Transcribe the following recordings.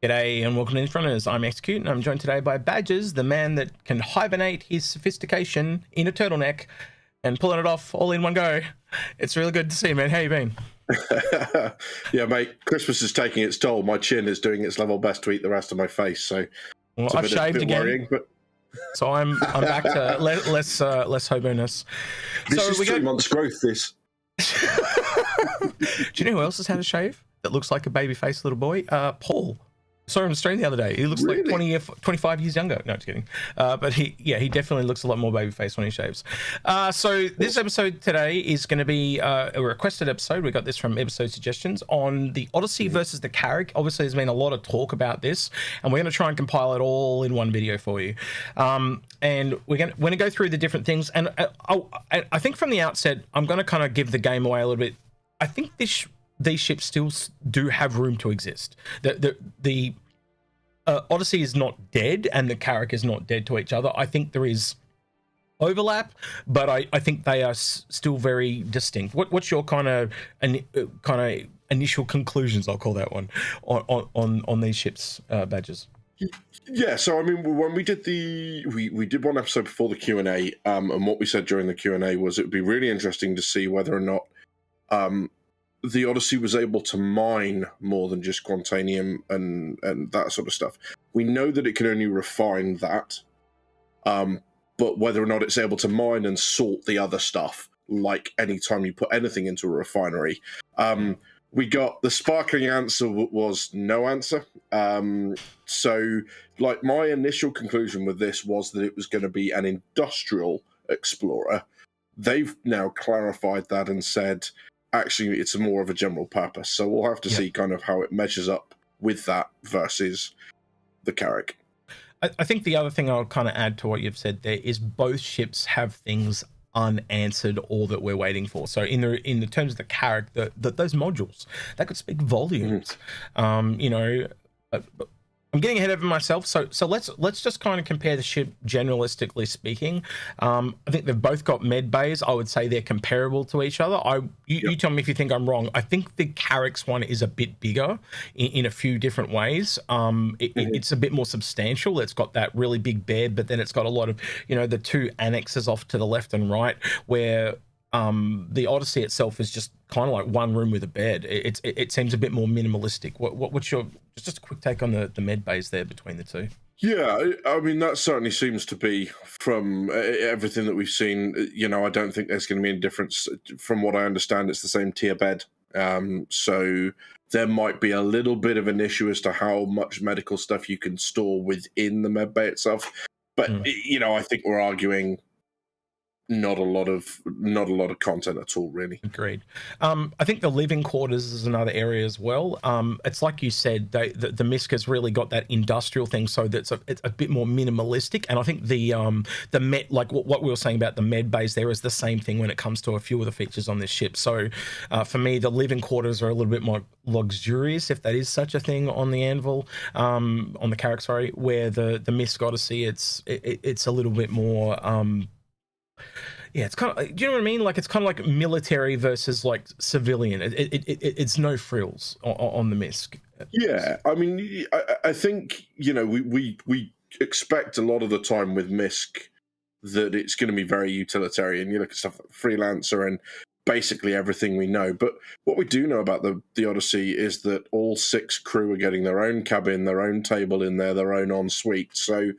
G'day and welcome to Infrunners. I'm Execute and I'm joined today by Badges, the man that can hibernate his sophistication in a turtleneck and pulling it off all in one go. It's really good to see you, man. How you been? yeah, mate. Christmas is taking its toll. My chin is doing its level best to eat the rest of my face. So well, I've shaved again. Worrying, but... So I'm I'm back to le- less uh, less hoboiness. This so is three months growth. This. Do you know who else has had a shave that looks like a baby faced little boy? Uh, Paul saw him on the stream the other day. He looks really? like 20 year, 25 years younger. No, just kidding. Uh, but he, yeah, he definitely looks a lot more baby face when he shaves. Uh, so this episode today is going to be uh, a requested episode. We got this from episode suggestions on the Odyssey mm-hmm. versus the Carrack. Obviously, there's been a lot of talk about this, and we're going to try and compile it all in one video for you. Um, and we're going to go through the different things. And uh, I, I think from the outset, I'm going to kind of give the game away a little bit. I think this these ships still do have room to exist. The the the uh, Odyssey is not dead, and the Carrack is not dead to each other. I think there is overlap, but I, I think they are s- still very distinct. What, what's your kind of uh, kind of initial conclusions? I'll call that one on on on these ships uh, badges. Yeah, so I mean, when we did the we, we did one episode before the Q and A, um, and what we said during the Q and A was it would be really interesting to see whether or not um, the Odyssey was able to mine more than just Quantanium and and that sort of stuff. We know that it can only refine that, um, but whether or not it's able to mine and sort the other stuff, like anytime you put anything into a refinery, um, we got the sparkling answer was no answer. Um, so, like my initial conclusion with this was that it was going to be an industrial explorer. They've now clarified that and said actually it's more of a general purpose. So we'll have to see kind of how it measures up with that versus the Carrack. I, I think the other thing I'll kind of add to what you've said there is both ships have things unanswered or that we're waiting for. So in the in the terms of the Carrack, the, the those modules that could speak volumes. Mm. Um, you know, uh, I'm getting ahead of myself. So so let's let's just kind of compare the ship generalistically speaking. Um, I think they've both got med bays. I would say they're comparable to each other. I you, yep. you tell me if you think I'm wrong. I think the Carrack's one is a bit bigger in, in a few different ways. Um, it, mm-hmm. it's a bit more substantial. It's got that really big bed, but then it's got a lot of you know the two annexes off to the left and right where um, the Odyssey itself is just kind of like one room with a bed. It, it, it seems a bit more minimalistic. What, what, what's your just a quick take on the, the med bays there between the two? Yeah, I mean that certainly seems to be from everything that we've seen. You know, I don't think there's going to be any difference. From what I understand, it's the same tier bed. Um, so there might be a little bit of an issue as to how much medical stuff you can store within the med bay itself. But mm. you know, I think we're arguing not a lot of not a lot of content at all really. Agreed. Um, i think the living quarters is another area as well. Um, it's like you said they, the, the misc has really got that industrial thing so that's a, it's a bit more minimalistic. And i think the um, the met like what, what, we were saying about the med base there is the same thing when it comes to a few of the features on this ship. So uh, for me the living quarters are a little bit more luxurious if that is such a thing on the anvil um, on the Carrack sorry where the the misc odyssey it's it, it's a little bit more um, yeah, it's kind of. Do you know what I mean? Like it's kind of like military versus like civilian. It, it, it, it's no frills on, on, the misc. Yeah, I mean, I, I, think you know we, we we expect a lot of the time with misc that it's going to be very utilitarian. You look at stuff like freelancer and basically everything we know. But what we do know about the the Odyssey is that all six crew are getting their own cabin, their own table in there, their own ensuite. So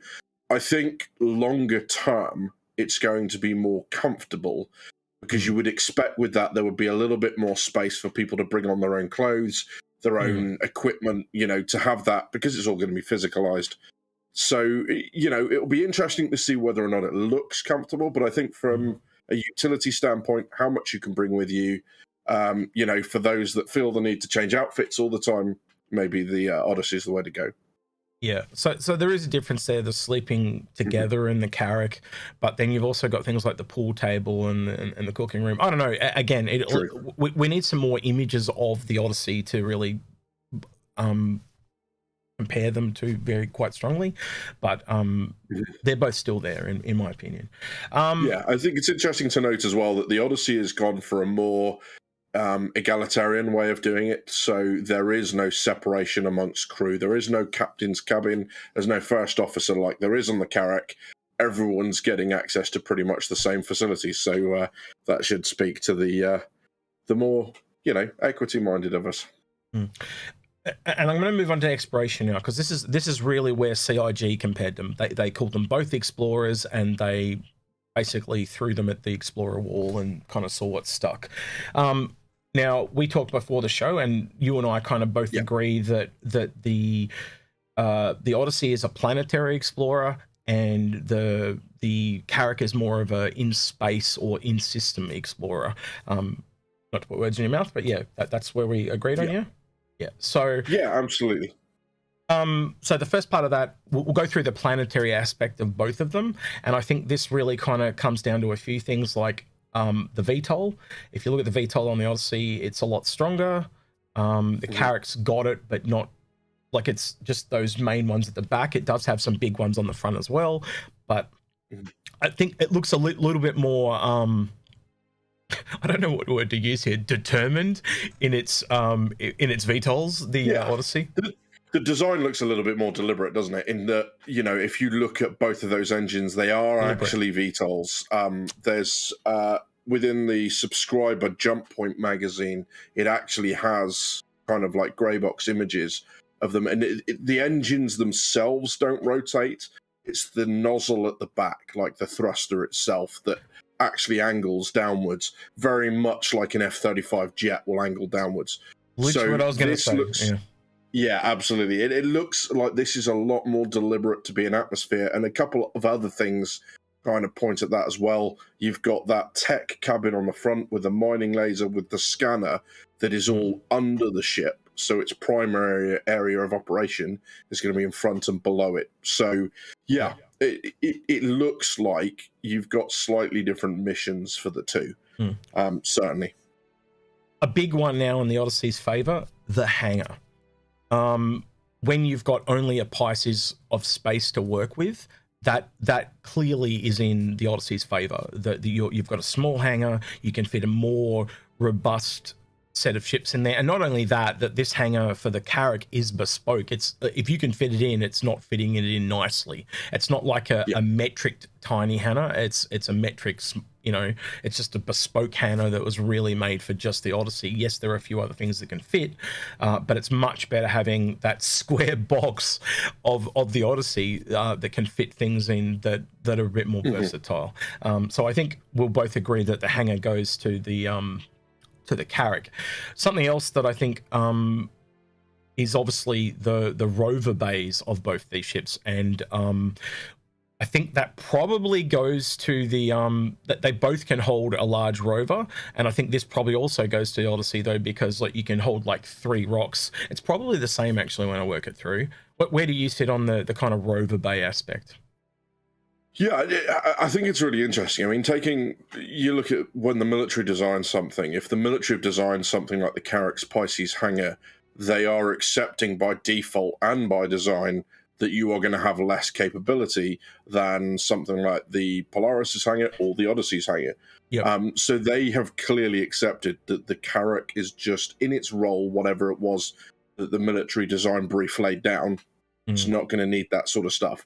I think longer term it's going to be more comfortable because you would expect with that there would be a little bit more space for people to bring on their own clothes, their hmm. own mm. equipment, you know, to have that because it's all going to be physicalized. So, you know, it'll be interesting to see whether or not it looks comfortable. But I think from hmm. a utility standpoint, how much you can bring with you, um, you know, for those that feel the need to change outfits all the time, maybe the uh, Odyssey is the way to go. Yeah, so so there is a difference there. The sleeping together in the Carrack, but then you've also got things like the pool table and and, and the cooking room. I don't know. Again, it, we, we need some more images of the Odyssey to really um, compare them to very quite strongly, but um, mm-hmm. they're both still there in, in my opinion. Um, yeah, I think it's interesting to note as well that the Odyssey has gone for a more um, egalitarian way of doing it. So there is no separation amongst crew. There is no captain's cabin. There's no first officer like there is on the Carrack. Everyone's getting access to pretty much the same facilities. So uh, that should speak to the uh, the more you know equity minded of us. Mm. And I'm going to move on to exploration now because this is this is really where CIG compared them. They they called them both explorers, and they basically threw them at the explorer wall and kind of saw what stuck. Um, now we talked before the show, and you and I kind of both yep. agree that that the uh, the Odyssey is a planetary explorer, and the the Carrack is more of a in space or in system explorer. Um, not to put words in your mouth, but yeah, that, that's where we agreed on. Yeah, yeah. So yeah, absolutely. Um, so the first part of that, we'll, we'll, go through the planetary aspect of both of them, and I think this really kind of comes down to a few things like um, the VTOL. If you look at the VTOL on the Odyssey, it's a lot stronger. Um, the mm. Carrack's got it, but not like it's just those main ones at the back. It does have some big ones on the front as well, but mm. I think it looks a li- little bit more. Um, I don't know what word to use here. Determined in its um, in its VTOLs, the uh, yeah. uh, Odyssey. The, design looks a little bit more deliberate, doesn't it? In that, you know, if you look at both of those engines, they are deliberate. actually VTOLs. Um, there's uh, within the subscriber Jump Point magazine, it actually has kind of like grey box images of them, and it, it, the engines themselves don't rotate. It's the nozzle at the back, like the thruster itself, that actually angles downwards, very much like an F thirty five jet will angle downwards. So what I was going to say. Looks, yeah yeah, absolutely. It, it looks like this is a lot more deliberate to be an atmosphere, and a couple of other things kind of point at that as well. You've got that tech cabin on the front with the mining laser with the scanner that is all under the ship. So its primary area of operation is going to be in front and below it. So, yeah, it, it, it looks like you've got slightly different missions for the two. Hmm. Um, certainly. A big one now in the Odyssey's favor the hangar um, when you've got only a Pisces of space to work with, that that clearly is in the Odyssey's favor. That you have got a small hangar, you can fit a more robust set of ships in there, and not only that, that this hangar for the Carrack is bespoke. It's if you can fit it in, it's not fitting it in nicely. It's not like a, yep. a metric tiny hangar. It's it's a metric you know, it's just a bespoke hangar that was really made for just the Odyssey. Yes, there are a few other things that can fit, uh, but it's much better having that square box of of the Odyssey uh, that can fit things in that that are a bit more mm-hmm. versatile. Um, so I think we'll both agree that the hanger goes to the um, to the Carrack. Something else that I think um, is obviously the the rover bays of both these ships, and um, I think that probably goes to the um that they both can hold a large rover, and I think this probably also goes to the Odyssey though because like you can hold like three rocks. It's probably the same actually when I work it through. But where do you sit on the the kind of rover bay aspect? Yeah, I think it's really interesting. I mean, taking you look at when the military designs something. If the military have designed something like the Carrack's Pisces hangar, they are accepting by default and by design that you are going to have less capability than something like the Polaris hangar or the Odyssey's hangar. Yep. Um, so they have clearly accepted that the Carrack is just in its role, whatever it was that the military design brief laid down. Mm. It's not going to need that sort of stuff.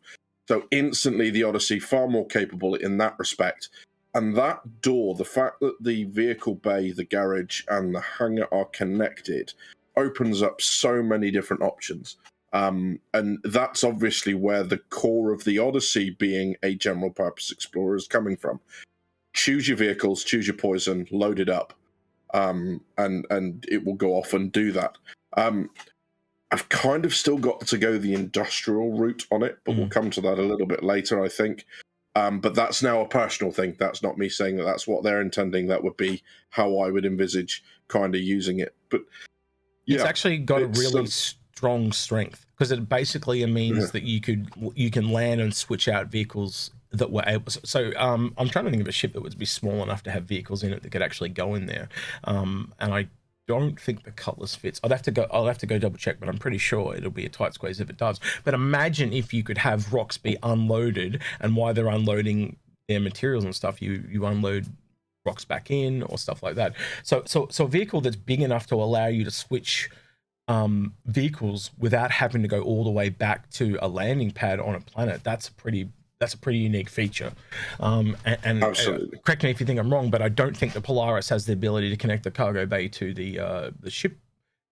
So instantly, the Odyssey far more capable in that respect. And that door, the fact that the vehicle bay, the garage, and the hangar are connected, opens up so many different options. Um, and that's obviously where the core of the Odyssey being a general purpose explorer is coming from. Choose your vehicles, choose your poison, load it up, um, and and it will go off and do that. Um, I've kind of still got to go the industrial route on it, but mm. we'll come to that a little bit later, I think. Um, but that's now a personal thing. That's not me saying that that's what they're intending. That would be how I would envisage kind of using it. But yeah, it's actually got it's, a really um, strong strength because it basically means yeah. that you could you can land and switch out vehicles that were able. So um, I'm trying to think of a ship that would be small enough to have vehicles in it that could actually go in there. Um, and I don't think the Cutlass fits. I'd have to go. I'll have to go double check, but I'm pretty sure it'll be a tight squeeze if it does. But imagine if you could have rocks be unloaded, and while they're unloading their materials and stuff, you you unload rocks back in or stuff like that. So so so a vehicle that's big enough to allow you to switch um, vehicles without having to go all the way back to a landing pad on a planet. That's a pretty that's a pretty unique feature. Um, and, and uh, correct me if you think I'm wrong, but I don't think the Polaris has the ability to connect the cargo bay to the uh, the ship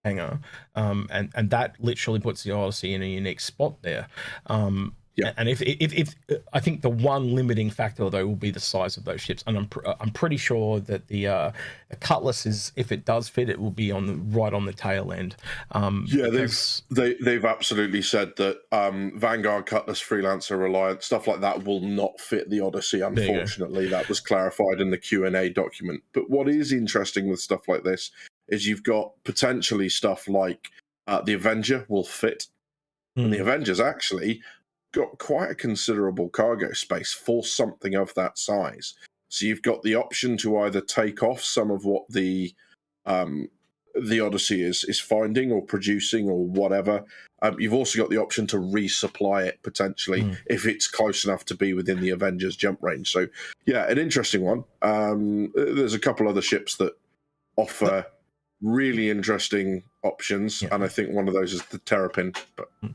hangar, um, and and that literally puts the Odyssey in a unique spot there. Um, yeah. And if, if, if I think the one limiting factor though will be the size of those ships, and I'm pr- I'm pretty sure that the, uh, the Cutlass is if it does fit, it will be on the right on the tail end. Um, yeah, because... they've they, they've absolutely said that um, Vanguard, Cutlass, Freelancer, Reliant, stuff like that will not fit the Odyssey. Unfortunately, that was clarified in the Q and A document. But what is interesting with stuff like this is you've got potentially stuff like uh, the Avenger will fit. Mm. And the hmm. Avengers actually got quite a considerable cargo space for something of that size. So you've got the option to either take off some of what the um, the Odyssey is is finding or producing or whatever. Um, you've also got the option to resupply it potentially mm. if it's close enough to be within the Avengers jump range. So yeah, an interesting one. Um, there's a couple other ships that offer really interesting options, yeah. and I think one of those is the Terrapin. But hmm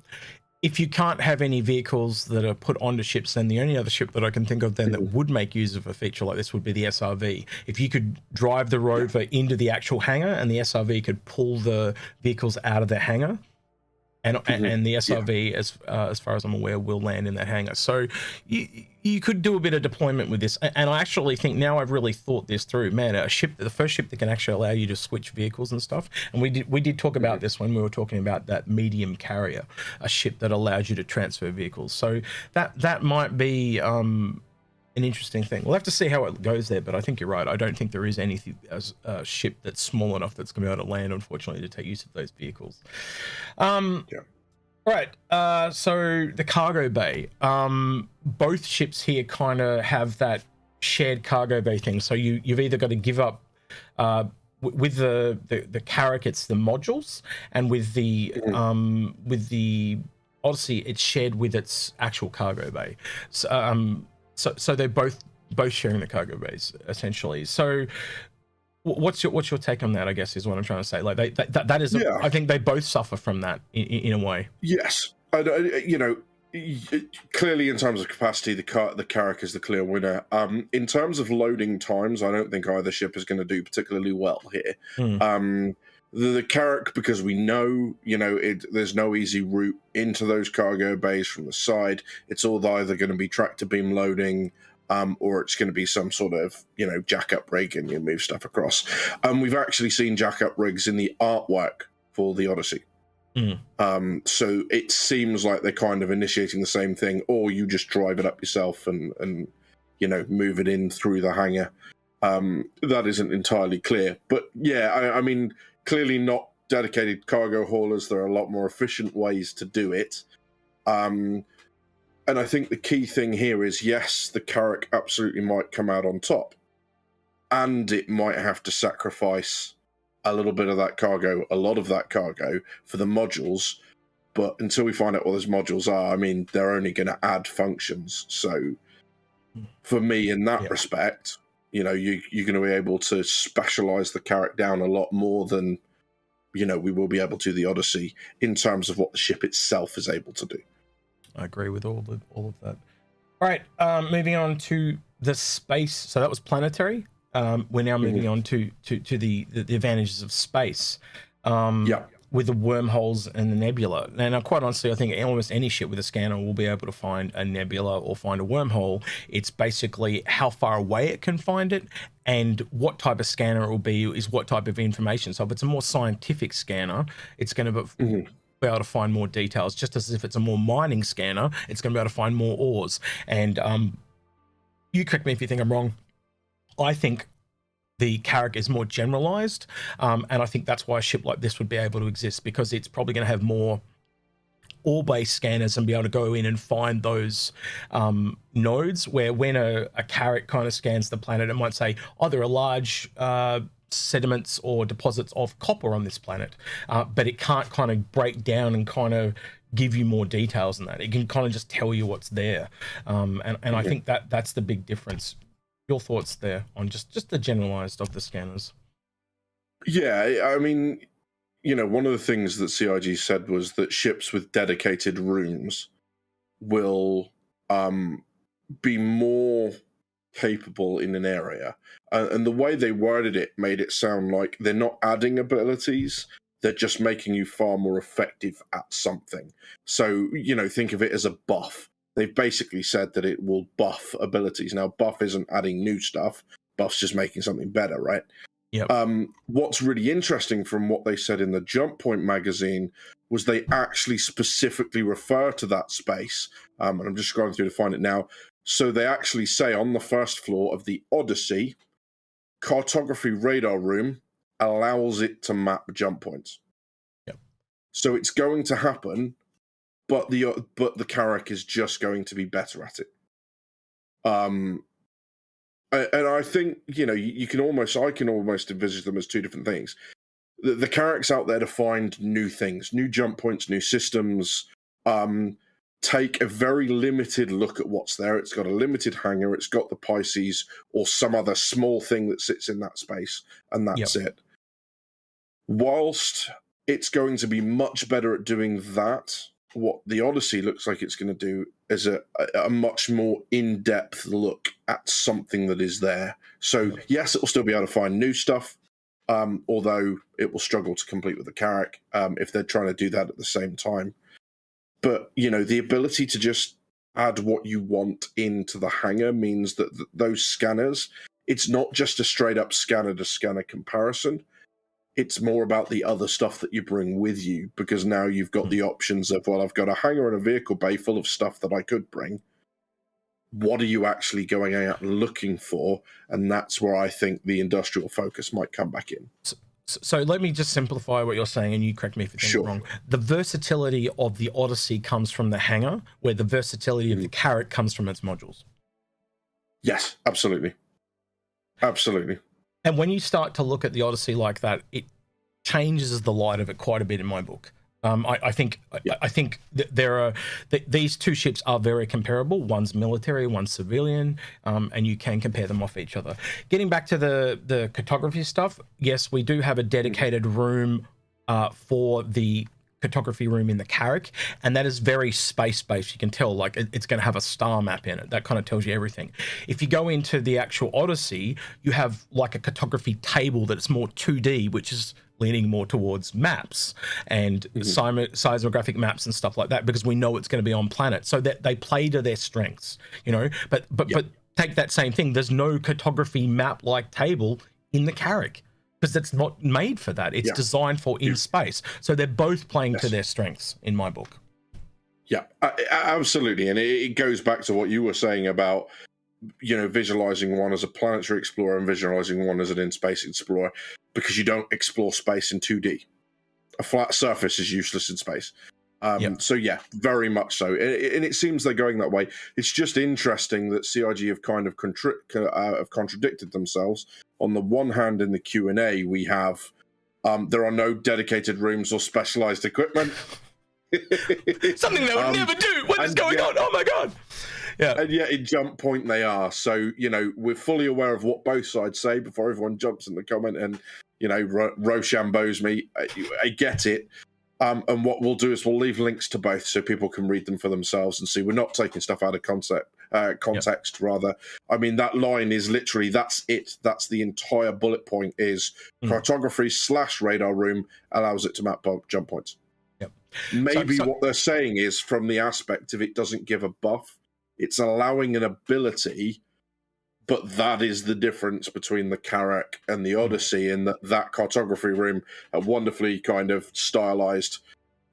if you can't have any vehicles that are put onto ships, then the only other ship that I can think of then that mm. would make use of a feature like this would be the SRV. If you could drive the rover into the actual hangar and the SRV could pull the vehicles out of the hangar, and mm-hmm. and the SRV, yeah. as uh, as far as I'm aware, will land in that hangar. So you you could do a bit of deployment with this, and I actually think now I've really thought this through. Man, a ship, the first ship that can actually allow you to switch vehicles and stuff, and we did we did talk about mm-hmm. this when we were talking about that medium carrier, a ship that allows you to transfer vehicles. So that that might be um, an interesting thing. We'll have to see how it goes there, but I think you're right. I don't think there is anything as a ship that's small enough that's going to be able to land, unfortunately, to take use of those vehicles. Um, yeah. Right. Uh, so the cargo bay. Um, both ships here kind of have that shared cargo bay thing. So you you've either got to give up. Uh, with the, the the Carrack, it's the modules, and with the mm-hmm. um with the Odyssey, it's shared with its actual cargo bay. So, um, so so they're both both sharing the cargo bays essentially. So what's your what's your take on that? I guess is what I'm trying to say. Like they that that is a, yeah. I think they both suffer from that in, in a way. Yes, I, you know. Clearly, in terms of capacity, the car the Carrack is the clear winner. Um, in terms of loading times, I don't think either ship is going to do particularly well here. Mm. Um, the, the Carrack, because we know, you know, it, there's no easy route into those cargo bays from the side. It's all either going to be tractor beam loading, um, or it's going to be some sort of, you know, jack up rig and you move stuff across. And um, we've actually seen jack up rigs in the artwork for the Odyssey. Mm. Um, so it seems like they're kind of initiating the same thing, or you just drive it up yourself and, and you know, move it in through the hangar. Um, that isn't entirely clear. But yeah, I, I mean, clearly not dedicated cargo haulers. There are a lot more efficient ways to do it. Um, and I think the key thing here is yes, the Carrack absolutely might come out on top, and it might have to sacrifice a little bit of that cargo, a lot of that cargo for the modules. But until we find out what those modules are, I mean, they're only going to add functions. So for me, in that yeah. respect, you know, you, you're going to be able to specialize the Carrack down a lot more than, you know, we will be able to the Odyssey in terms of what the ship itself is able to do. I agree with all of all of that. All right, um, moving on to the space. So that was planetary. Um, we're now moving mm-hmm. on to to to the the advantages of space. Um, yeah with the wormholes and the nebula. Now, quite honestly, I think almost any ship with a scanner will be able to find a nebula or find a wormhole. It's basically how far away it can find it and what type of scanner it will be is what type of information. So if it's a more scientific scanner, it's going to be, mm-hmm. be able to find more details. Just as if it's a more mining scanner, it's going to be able to find more ores. And um, you correct me if you think I'm wrong. I think the Carrack is more generalized. Um, and I think that's why a ship like this would be able to exist because it's probably going to have more ore based scanners and be able to go in and find those um, nodes where when a, a Carrack kind of scans the planet, it might say, oh, there are large. Uh, sediments or deposits of copper on this planet, uh, but it can't kind of break down and kind of give you more details than that. It can kind of just tell you what's there, um, and and I think that that's the big difference your thoughts there on just just the generalized of the scanners. Yeah, I mean, you know, one of the things that CIG said was that ships with dedicated rooms will um, be more capable in an area. Uh, and the way they worded it made it sound like they're not adding abilities, they're just making you far more effective at something. So, you know, think of it as a buff. They've basically said that it will buff abilities. Now, buff isn't adding new stuff, buff's just making something better, right? Yep. Um, what's really interesting from what they said in the Jump Point magazine was they actually specifically refer to that space. Um, and I'm just scrolling through to find it now. So they actually say on the first floor of the Odyssey, cartography radar room allows it to map jump points. Yep. So it's going to happen, but the but the Carrack is just going to be better at it. Um, and I think you know you can almost I can almost envisage them as two different things. The, the Carrack's out there to find new things, new jump points, new systems. Um, take a very limited look at what's there. It's got a limited hanger. It's got the Pisces or some other small thing that sits in that space, and that's yep. it. Whilst it's going to be much better at doing that, what the Odyssey looks like it's going to do is a, a much more in depth look at something that is there. So, yes, it will still be able to find new stuff, um, although it will struggle to complete with the Carrack um, if they're trying to do that at the same time. But, you know, the ability to just add what you want into the hangar means that th- those scanners, it's not just a straight up scanner to scanner comparison it's more about the other stuff that you bring with you because now you've got hmm. the options of well i've got a hangar and a vehicle bay full of stuff that i could bring. What are you actually going out looking for? And that's where i think the industrial focus might come back in. So, so let me just simplify what you're saying and you correct me if it's sure. wrong. The versatility of the odyssey comes from the hangar where the versatility of the hmm. Carrack comes from its modules. Yes absolutely. Absolutely and when you start to look at the Odyssey like that, it changes the light of it quite a bit in my book. Um, I, I, think yeah. I, I, think there are th- these two ships are very comparable. One's military, one's civilian, um, and you can compare them off each other. Getting back to the the cartography stuff, yes, we do have a dedicated room uh, for the cartography room in the Carrack, and that is very space based. You can tell, like, it, it's going to have a star map in it. That kind of tells you everything. If you go into the actual Odyssey, you have like a cartography table that's more 2D, which is leaning more towards maps and mm-hmm. seismographic maps and stuff like that because we know it's going to be on planet so that they play to their strengths you know but but yep. but take that same thing there's no cartography map like table in the Carrack because it's not made for that. It's yeah. designed for in space. So they're both playing yes. to their strengths in my book. Yeah, absolutely. And it goes back to what you were saying about, you know, visualizing one as a planetary explorer and visualizing one as an in space explorer because you don't explore space in 2D. A flat surface is useless in space. Um, yep. So yeah, very much so, and it seems they're going that way. It's just interesting that CIG have kind of contra- uh, have contradicted themselves. On the one hand, in the Q and A, we have um, there are no dedicated rooms or specialized equipment. Something they would um, never do. What is going on? Oh my god! Yeah, and yet in jump point they are. So you know we're fully aware of what both sides say before everyone jumps in the comment and you know Ro- Rochambeaus me. I, I get it, um, and what we'll do is we'll leave links to both so people can read them for themselves and see. We're not taking stuff out of concept, uh, context, yep. rather. I mean, that line is literally that's it. That's the entire bullet point. Is mm. cartography slash radar room allows it to map jump points. Yep. Maybe so, so, what they're saying is from the aspect of it doesn't give a buff. It's allowing an ability but that is the difference between the Carrack and the Odyssey in that that cartography room, a wonderfully kind of stylized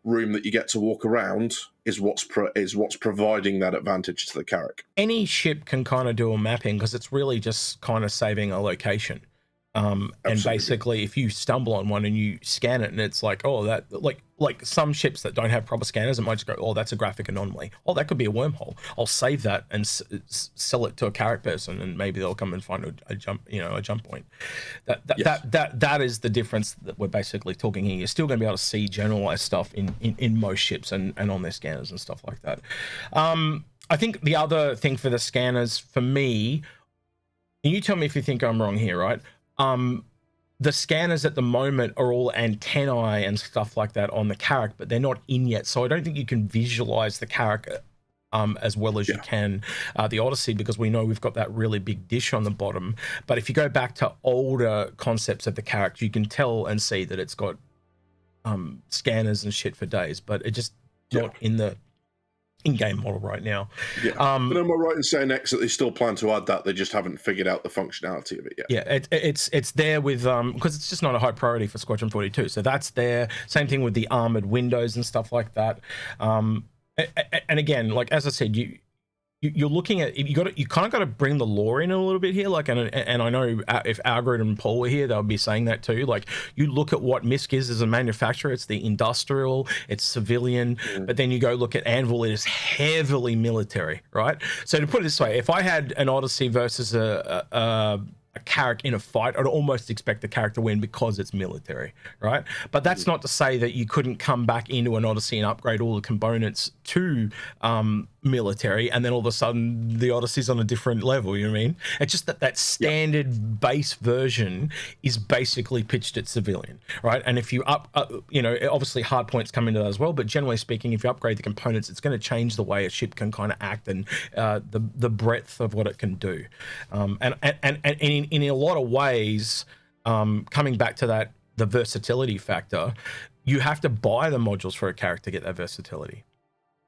room that you get to walk around, is what's pro- is what's providing that advantage to the Carrack. Any ship can kind of do a mapping because it's really just kind of saving a location. Um, and basically, if you stumble on one and you scan it, and it's like, oh, that like like some ships that don't have proper scanners, it might just go, oh, that's a graphic anomaly. Oh, that could be a wormhole. I'll save that and s- s- sell it to a character person, and maybe they'll come and find a, a jump, you know, a jump point. That that, yes. that that that is the difference that we're basically talking here. You're still going to be able to see generalized stuff in, in in most ships and and on their scanners and stuff like that. Um, I think the other thing for the scanners for me And you tell me if you think I'm wrong here, right? Um, the scanners at the moment are all antennae and stuff like that on the Carrack, but they're not in yet. So I don't think you can visualize the Carrack um, as well as yeah. you can uh, the Odyssey because we know we've got that really big dish on the bottom. But if you go back to older concepts of the Carrack, you can tell and see that it's got um, scanners and shit for days, but it just yeah. not in the in-game model right now. Yeah. Um, but am I right in saying X that they still plan to add that? They just haven't figured out the functionality of it yet. Yeah, it, it's it's there with um because it's just not a high priority for Squadron Forty Two. So that's there. Same thing with the armored windows and stuff like that. Um, and again, like as I said, you you're looking at you got you kind of got to bring the law in a little bit here like and and I know if Algrid and Paul were here they'll be saying that too like you look at what MISC is as a manufacturer it's the industrial it's civilian mm. but then you go look at Anvil it is heavily military right so to put it this way if I had an Odyssey versus a, a, a a Carrack in a fight, I'd almost expect the Carrack win because it's military, right? But that's not to say that you couldn't come back into an Odyssey and upgrade all the components to um, military, and then all of a sudden the Odyssey's on a different level. You know what I mean? It's just that that standard yep. base version is basically pitched at civilian, right? And if you up, uh, you know, obviously hard points come into that as well. But generally speaking, if you upgrade the components, it's going to change the way a ship can kind of act and uh, the the breadth of what it can do. Um, and, and and and in, in a lot of ways, um, coming back to that the versatility factor, you have to buy the modules for a Carrack to get that versatility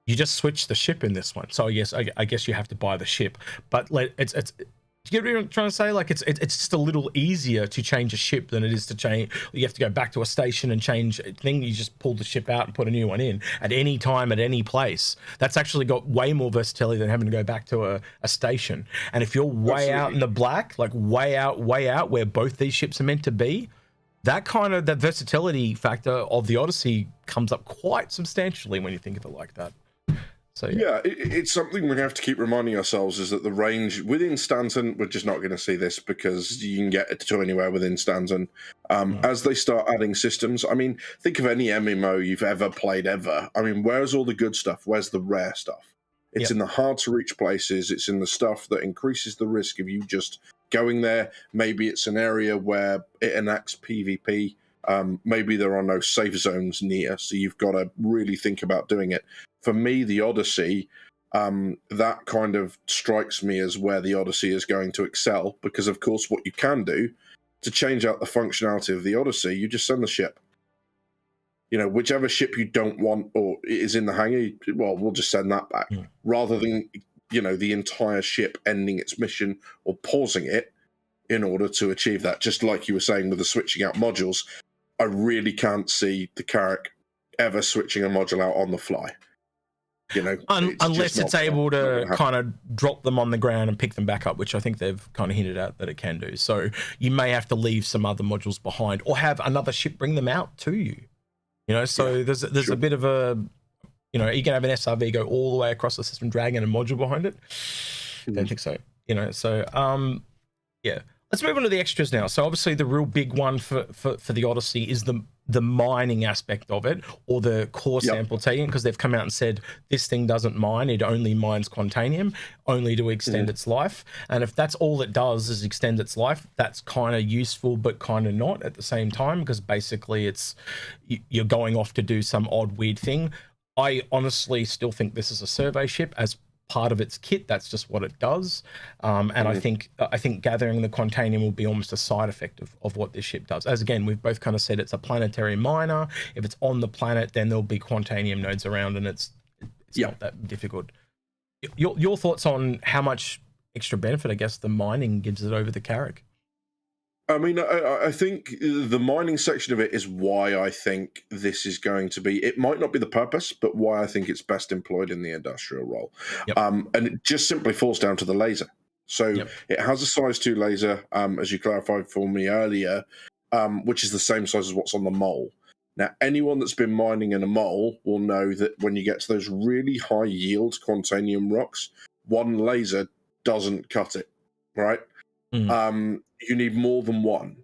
you just switch the ship in this one. So yes, I, I guess you have to buy the ship, but let it's it's. Do you get what I'm trying to say? Like it's it's just a little easier to change a ship than it is to change. You have to go back to a station and change a thing. You just pull the ship out and put a new one in at any time at any place. That's actually got way more versatility than having to go back to a, a station. And if you're way Absolutely. out in the black, like way out, way out, where both these ships are meant to be, that kind of that versatility factor of the Odyssey comes up quite substantially when you think of it like that. So yeah, yeah it, it's something we have to keep reminding ourselves is that the range within Stanton, we're just not going to see this because you can get it to anywhere within Stanton. Um, mm. As they start adding systems, I mean, think of any MMO you've ever played ever. I mean, where's all the good stuff? Where's the rare stuff? It's yep. in the hard to reach places. It's in the stuff that increases the risk of you just going there. Maybe it's an area where it enacts PvP. Um, maybe there are no safe zones near, so you've got to really think about doing it for me, the Odyssey, um, that kind of strikes me as where the Odyssey is going to excel because, of course, what you can do to change out the functionality of the Odyssey, you just send the ship. You know, whichever ship you don't want or is in the hangar, well, we'll just send that back yeah. rather than, you know, the entire ship ending its mission or pausing it in order to achieve that. Just like you were saying with the switching out modules, I really can't see the Carrack ever switching a module out on the fly you know, Un- it's unless it's able to kind of drop them on the ground and pick them back up, which I think they've kind of hinted at that it can do. So you may have to leave some other modules behind, or have another ship bring them out to you. You know, so yeah, there's there's sure. a bit of a, you know, you can have an SRV go all the way across the system, dragging a module behind it. Mm-hmm. Don't think so. You know, so um, yeah. Let's move on to the extras now. So obviously the real big one for, for, for the Odyssey is the the mining aspect of it or the core yep. sample taking because they've come out and said this thing doesn't mine it only mines quantanium only to extend mm. its life and if that's all it does is extend its life that's kind of useful but kind of not at the same time because basically it's you're going off to do some odd weird thing I honestly still think this is a survey ship as part of its kit. That's just what it does. Um, and mm-hmm. I think I think gathering the quantanium will be almost a side effect of, of what this ship does. As again, we've both kind of said it's a planetary miner. If it's on the planet, then there'll be quantanium nodes around, and it's it's yep. not that difficult. Your your thoughts on how much extra benefit I guess the mining gives it over the Carrack? I mean, I, I, think the mining section of it is why I think this is going to be. It might not be the purpose, but why I think it's best employed in the industrial role. Yep. Um, and it just simply falls down to the laser. So yep. it has a size two laser, um, as you clarified for me earlier, um, which is the same size as what's on the mole. Now, anyone that's been mining in a mole will know that when you get to those really high yield quantanium rocks, one laser doesn't cut it, right? Mm. Um, you need more than one.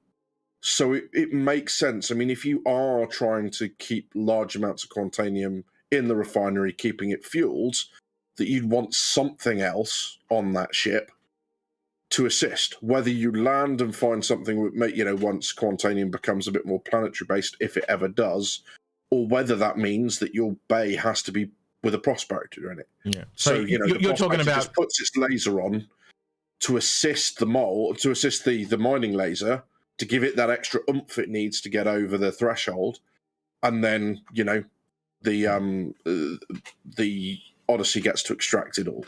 So it, it makes sense. I mean, if you are trying to keep large amounts of quantanium in the refinery, keeping it fueled, that you'd want something else on that ship to assist. Whether you land and find something, you know, once Quantanium becomes a bit more planetary based, if it ever does, or whether that means that your bay has to be with a prospector in it. Yeah. So, you know, you're talking about puts its laser on to assist the mole, to assist the the mining laser, to give it that extra oomph it needs to get over the threshold, and then you know, the um the Odyssey gets to extract it all.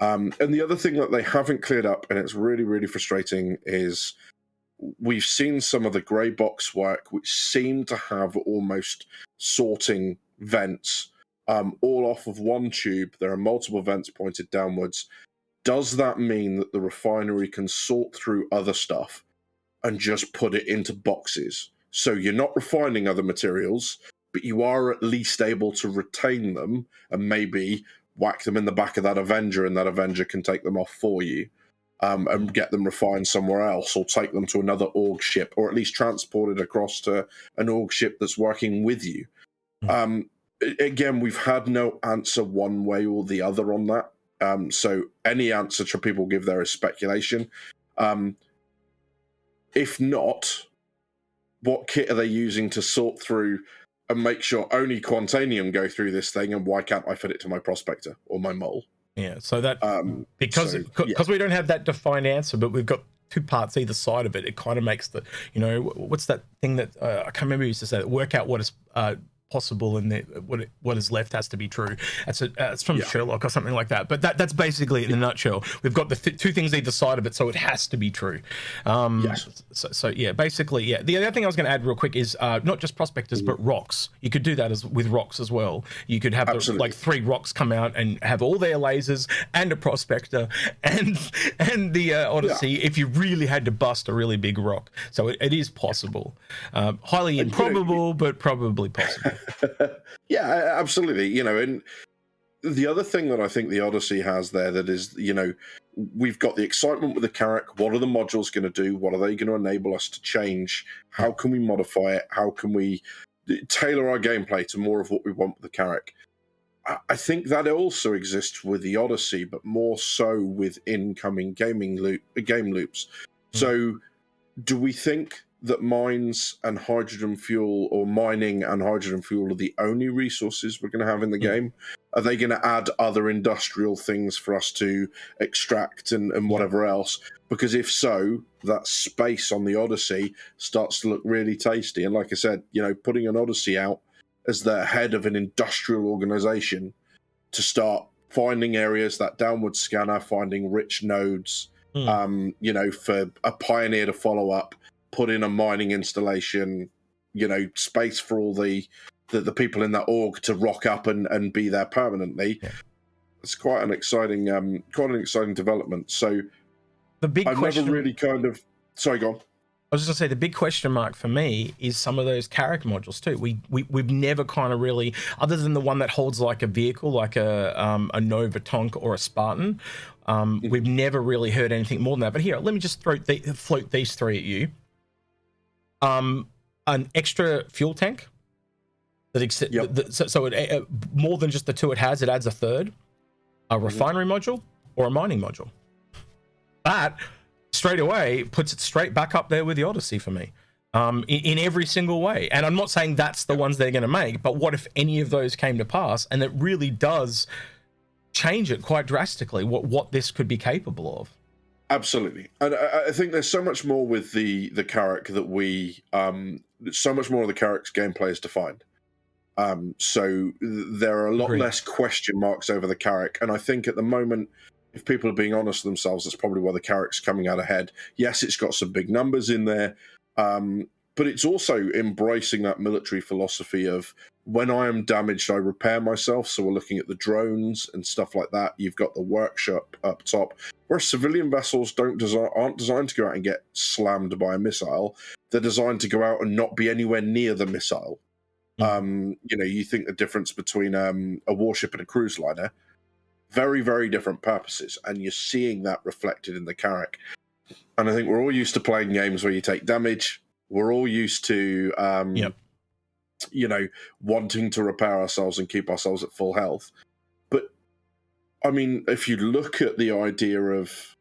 Um, and the other thing that they haven't cleared up, and it's really, really frustrating, is we've seen some of the grey box work, which seem to have almost sorting vents um, all off of one tube. There are multiple vents pointed downwards. Does that mean that the refinery can sort through other stuff and just put it into boxes? So you're not refining other materials, but you are at least able to retain them and maybe whack them in the back of that Avenger, and that Avenger can take them off for you. Um, and get them refined somewhere else, or take them to another org ship, or at least transported across to an org ship that's working with you. Mm. Um, again, we've had no answer one way or the other on that. Um, so any answer to people give there is speculation. Um, if not, what kit are they using to sort through and make sure only Quantanium go through this thing, and why can't I fit it to my prospector or my mole? Yeah, so that um, because because so, yeah. we don't have that defined answer, but we've got two parts either side of it. It kind of makes the you know what's that thing that uh, I can't remember used to say that work out what is uh, possible and what it, what is left has to be true. That's a, uh, it's from yeah. Sherlock or something like that. But that that's basically in yeah. a nutshell. We've got the th- two things either side of it, so it has to be true. Um, yes. So, so, yeah, basically yeah. The other thing I was going to add real quick is uh, not just prospectors mm. but rocks. You could do that as with rocks as well. You could have the, like three rocks come out and have all their lasers and a prospector and and the uh, Odyssey yeah. if you really had to bust a really big rock. So it, it is possible. Um, highly improbable, but probably possible. yeah, absolutely. You know, and the other thing that I think the Odyssey has there that is, you know, we've got the excitement with the Carrack. What are the modules going to do? What are they going to enable us to change? How can we modify it? How can we tailor our gameplay to more of what we want with the Carrack? I think that also exists with the Odyssey, but more so with incoming gaming loop game loops. Mm. So, do we think that mines and hydrogen fuel or mining and hydrogen fuel are the only resources we're going to have in the mm. game? Are they going to add other industrial things for us to extract and, and whatever else? Because if so, that space on the Odyssey starts to look really tasty. And like I said, you know, putting an Odyssey out as the head of an industrial organization to start finding areas that downward scanner, finding rich nodes, mm. um, you know, for a pioneer to follow up put in a mining installation, you know, space for all the the, the people in that org to rock up and, and be there permanently. Yeah. It's quite an exciting um quite an exciting development. So the big I've question never really kind of sorry, go on. I was just gonna say the big question mark for me is some of those Carrack modules too. We we we've never kind of really, other than the one that holds like a vehicle, like a um, a Nova Tank or a Spartan, um, mm-hmm. we've never really heard anything more than that. But here, let me just throw the, float these three at you um, an extra fuel tank. That ex- yep. the, so, so it, uh, more than just the two it has, it adds a third, a mm-hmm. refinery mm-hmm. module or a mining module. That straight away puts it straight back up there with the Odyssey for me. Um, in, in, every single way. And I'm not saying that's the ones they're going to make, but what if any of those came to pass? And it really does change it quite drastically. What what this could be capable of. Absolutely, and I, I, think there's so much more with the the Carrack that we, um, so much more of the Carrack's gameplay is defined. Um, so there are a lot Agreed. less question marks over the Carrack, and I think at the moment, if people are being honest with themselves, that's probably why the Carrack's coming out ahead. Yes, it's got some big numbers in there, um, but it's also embracing that military philosophy of when I am damaged, I repair myself. So we're looking at the drones and stuff like that. You've got the workshop up top, where civilian vessels don't design aren't designed to go out and get slammed by a missile. They're designed to go out and not be anywhere near the missile. Mm. Um, you know, you think the difference between um, a warship and a cruise liner, very, very different purposes, and you're seeing that reflected in the Carrack. And I think we're all used to playing games where you take damage. We're all used to um, yep you know, wanting to repair ourselves and keep ourselves at full health. But I mean, if you look at the idea of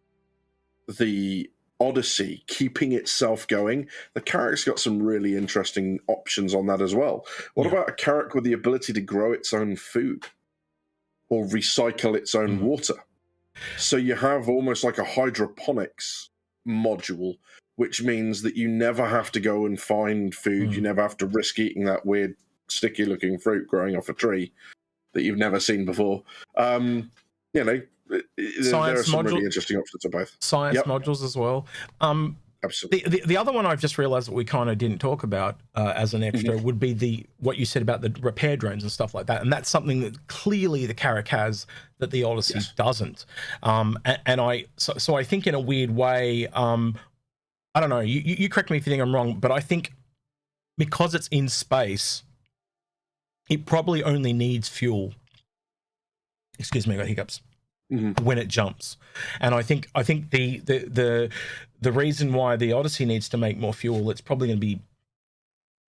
the Odyssey keeping itself going, the Carrack's got some really interesting options on that as well. What yeah. about a Carrack with the ability to grow its own food or recycle its own mm. water? So you have almost like a hydroponics module, which means that you never have to go and find food. Mm. You never have to risk eating that weird, sticky looking fruit growing off a tree that you've never seen before. Um, you know, science there are some module, really interesting options of both. Science yep. modules as well. Um, Absolutely. The, the, the, other one I've just realized that we kind of didn't talk about uh, as an extra mm-hmm. would be the what you said about the repair drones and stuff like that, and that's something that clearly the Carrack has that the Odyssey yes. doesn't. Um, and, and, I so, so I think in a weird way, um, I don't know. You, you correct me if you think I'm wrong, but I think because it's in space, it probably only needs fuel. Excuse me, I got hiccups mm-hmm. when it jumps. And I think I think the, the the the reason why the Odyssey needs to make more fuel, it's probably going to be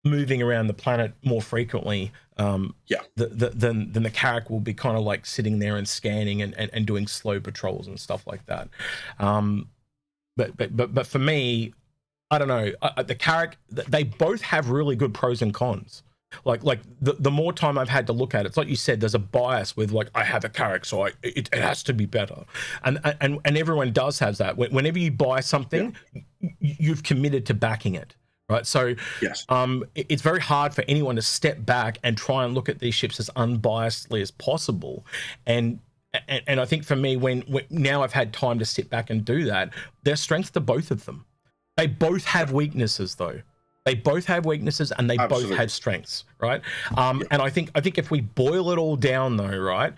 moving around the planet more frequently. Um, yeah. The, the, than than the Carrack will be kind of like sitting there and scanning and, and, and doing slow patrols and stuff like that. Um, but but but but for me, I don't know. I, the Carrack, they both have really good pros and cons. Like like the, the more time I've had to look at it, it's like you said, there's a bias with like I have a character, so I, it, it has to be better, and and and everyone does have that. Whenever you buy something, yeah. you've committed to backing it right? So, yes, um, it's very hard for anyone to step back and try and look at these ships as unbiasedly as possible. And and, and I think for me, when, when, now I've had time to sit back and do that, there's strength to both of them. They both have weaknesses, though. They both have weaknesses and they Absolutely. both have strengths, right? Um, yeah. And I think I think if we boil it all down, though, right,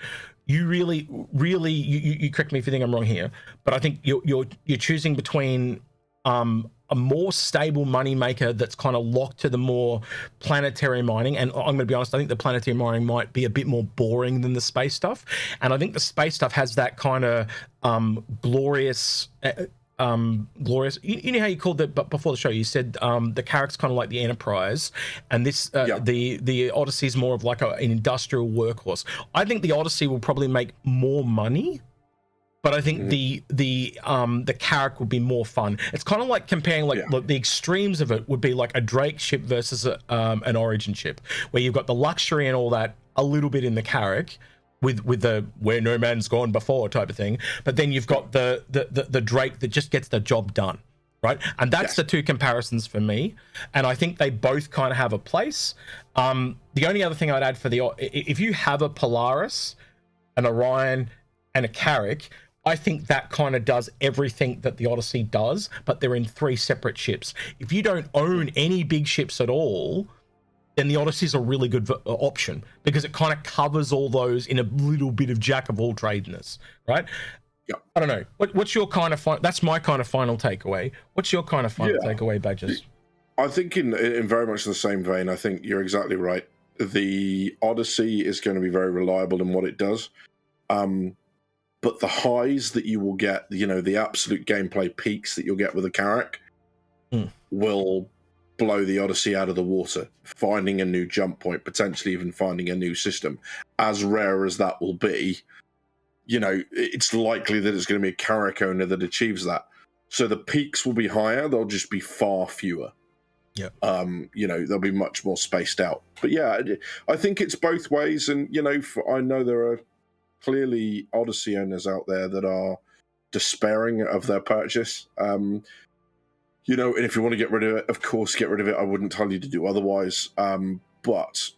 you really, really, you, you, correct me if you think I'm wrong here, but I think you're you're you're choosing between um, a more stable money maker that's kind of locked to the more planetary mining. And I'm going to be honest, I think the planetary mining might be a bit more boring than the space stuff. And I think the space stuff has that kind of um, glorious. Uh, um glorious you, you, know how you called it but before the show you said um the Carrack's kind of like the enterprise and this uh, yeah. the the odyssey is more of like a, an industrial workhorse i think the odyssey will probably make more money but I think mm-hmm. the the um the Carrack would be more fun. It's kind of like comparing like yeah. the extremes of it would be like a Drake ship versus a, um, an Origin ship, where you've got the luxury and all that a little bit in the Carrack, with with the where no man's gone before type of thing. But then you've got the the the, the Drake that just gets the job done, right? And that's yes. the two comparisons for me. And I think they both kind of have a place. Um, the only other thing I'd add for the if you have a Polaris, an Orion, and a Carrack. I think that kind of does everything that the Odyssey does, but they're in three separate ships. If you don't own any big ships at all, then the Odyssey is a really good v- uh, option because it kind of covers all those in a little bit of jack of all tradeness, right? Yeah. I don't know. What, what's your kind of fi- that's my kind of final takeaway. What's your kind of final yeah. takeaway, Badges? I think in in very much the same vein. I think you're exactly right. The Odyssey is going to be very reliable in what it does. Um, but the highs that you will get, you know, the absolute gameplay peaks that you'll get with a Carrack mm. will blow the Odyssey out of the water, finding a new jump point, potentially even finding a new system. As rare as that will be, you know, it's likely that it's going to be a Carrack owner that achieves that. So the peaks will be higher, they'll just be far fewer. Yeah. Um, you know, they'll be much more spaced out. But yeah, I think it's both ways. And, you know, for, I know there are clearly Odyssey owners out there that are despairing of their purchase. Um, you know, and if you want to get rid of it, of course, get rid of it. I wouldn't tell you to do otherwise. Um, but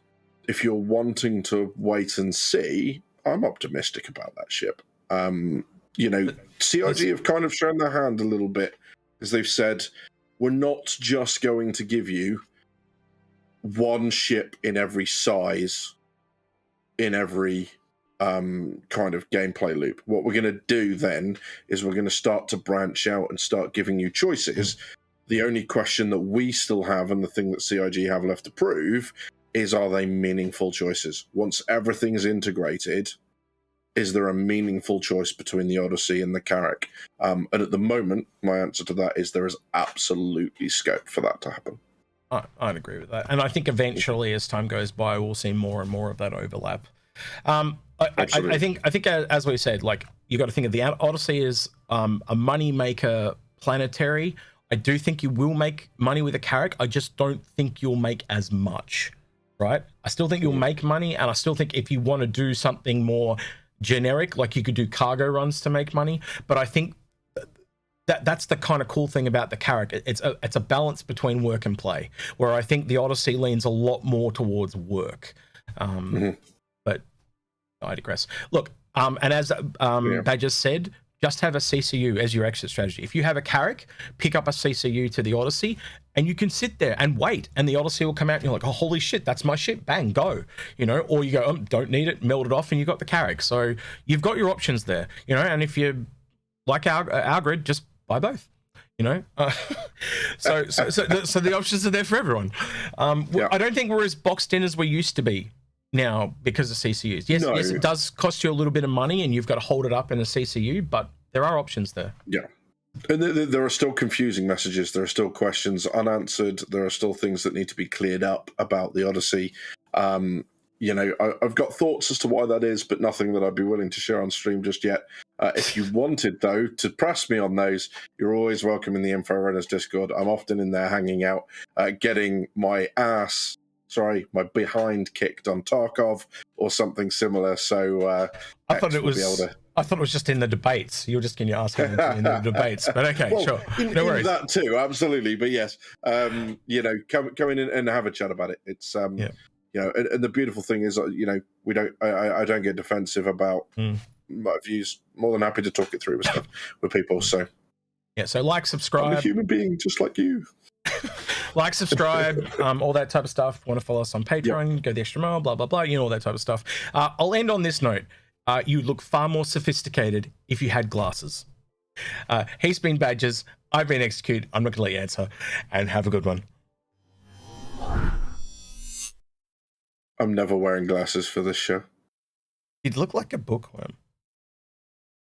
if you're wanting to wait and see, I'm optimistic about that ship. Um, you know, CIG have kind of shown their hand a little bit because they've said we're not just going to give you one ship in every size in every um, kind of gameplay loop. What we're going to do then is we're going to start to branch out and start giving you choices. The only question that we still have, and the thing that CIG have left to prove, is are they meaningful choices? Once everything's integrated, is there a meaningful choice between the Odyssey and the Carrack? Um, and at the moment, my answer to that is there is absolutely scope for that to happen. I, I'd agree with that. And I think eventually, as time goes by, we'll see more and more of that overlap Um, I, I, I, think I think as we said, like you got to think of the Odyssey as um, a money maker planetary. I do think you will make money with a Carrack. I just don't think you'll make as much, right? I still think you'll mm. make money, and I still think if you want to do something more generic, like you could do cargo runs to make money. But I think that that's the kind of cool thing about the Carrack. It's a it's a balance between work and play. Where I think the Odyssey leans a lot more towards work. Um, mm-hmm. I digress. Look, um, and as um, yeah. they just said, just have a CCU as your exit strategy. If you have a Carrack, pick up a CCU to the Odyssey, and you can sit there and wait, and the Odyssey will come out, and you're like, oh, holy shit, that's my shit, bang, go, you know, or you go, um, don't need it, melt it off, and you got the Carrack. So you've got your options there, you know, and if you like our, our grid, just buy both. You know, uh, so, so so the, so the options are there for everyone. Um, yeah. I don't think we're as boxed in as we used to be now because of CCUs. Yes, no. yes, it does cost you a little bit of money, and you've got to hold it up in a CCU, but there are options there. Yeah. And there are still confusing messages. There are still questions unanswered. There are still things that need to be cleared up about the Odyssey. Um, you know, I, have got thoughts as to why that is, but nothing that I'd be willing to share on stream just yet. Uh, if you wanted, though, to press me on those, you're always welcome in the Info Runners Discord. I'm often in there hanging out, uh, getting my ass sorry, my behind kicked on Tarkov or something similar. So uh, I thought it was. To... I thought it was just in the debates. You were just going to ask in the debates, but okay, well, sure, in, no worries. that too, absolutely. But yes, um, you know, come come in and have a chat about it. It's um, yeah. you know, and, and, the beautiful thing is, uh, you know, we don't. I, I don't get defensive about mm. my views. More than happy to talk it through with stuff with people. So yeah, so like, subscribe. I'm a human being just like you. like, subscribe, um, all that type of stuff. Want to follow us on Patreon? Yep. Go the extra mile, blah blah blah. You know all that type of stuff. Uh, I'll end on this note. Uh, you look far more sophisticated if you had glasses. Uh, he's been badges. I've been execute. I'm not going to let you answer. And have a good one. I'm never wearing glasses for this show. You'd look like a bookworm.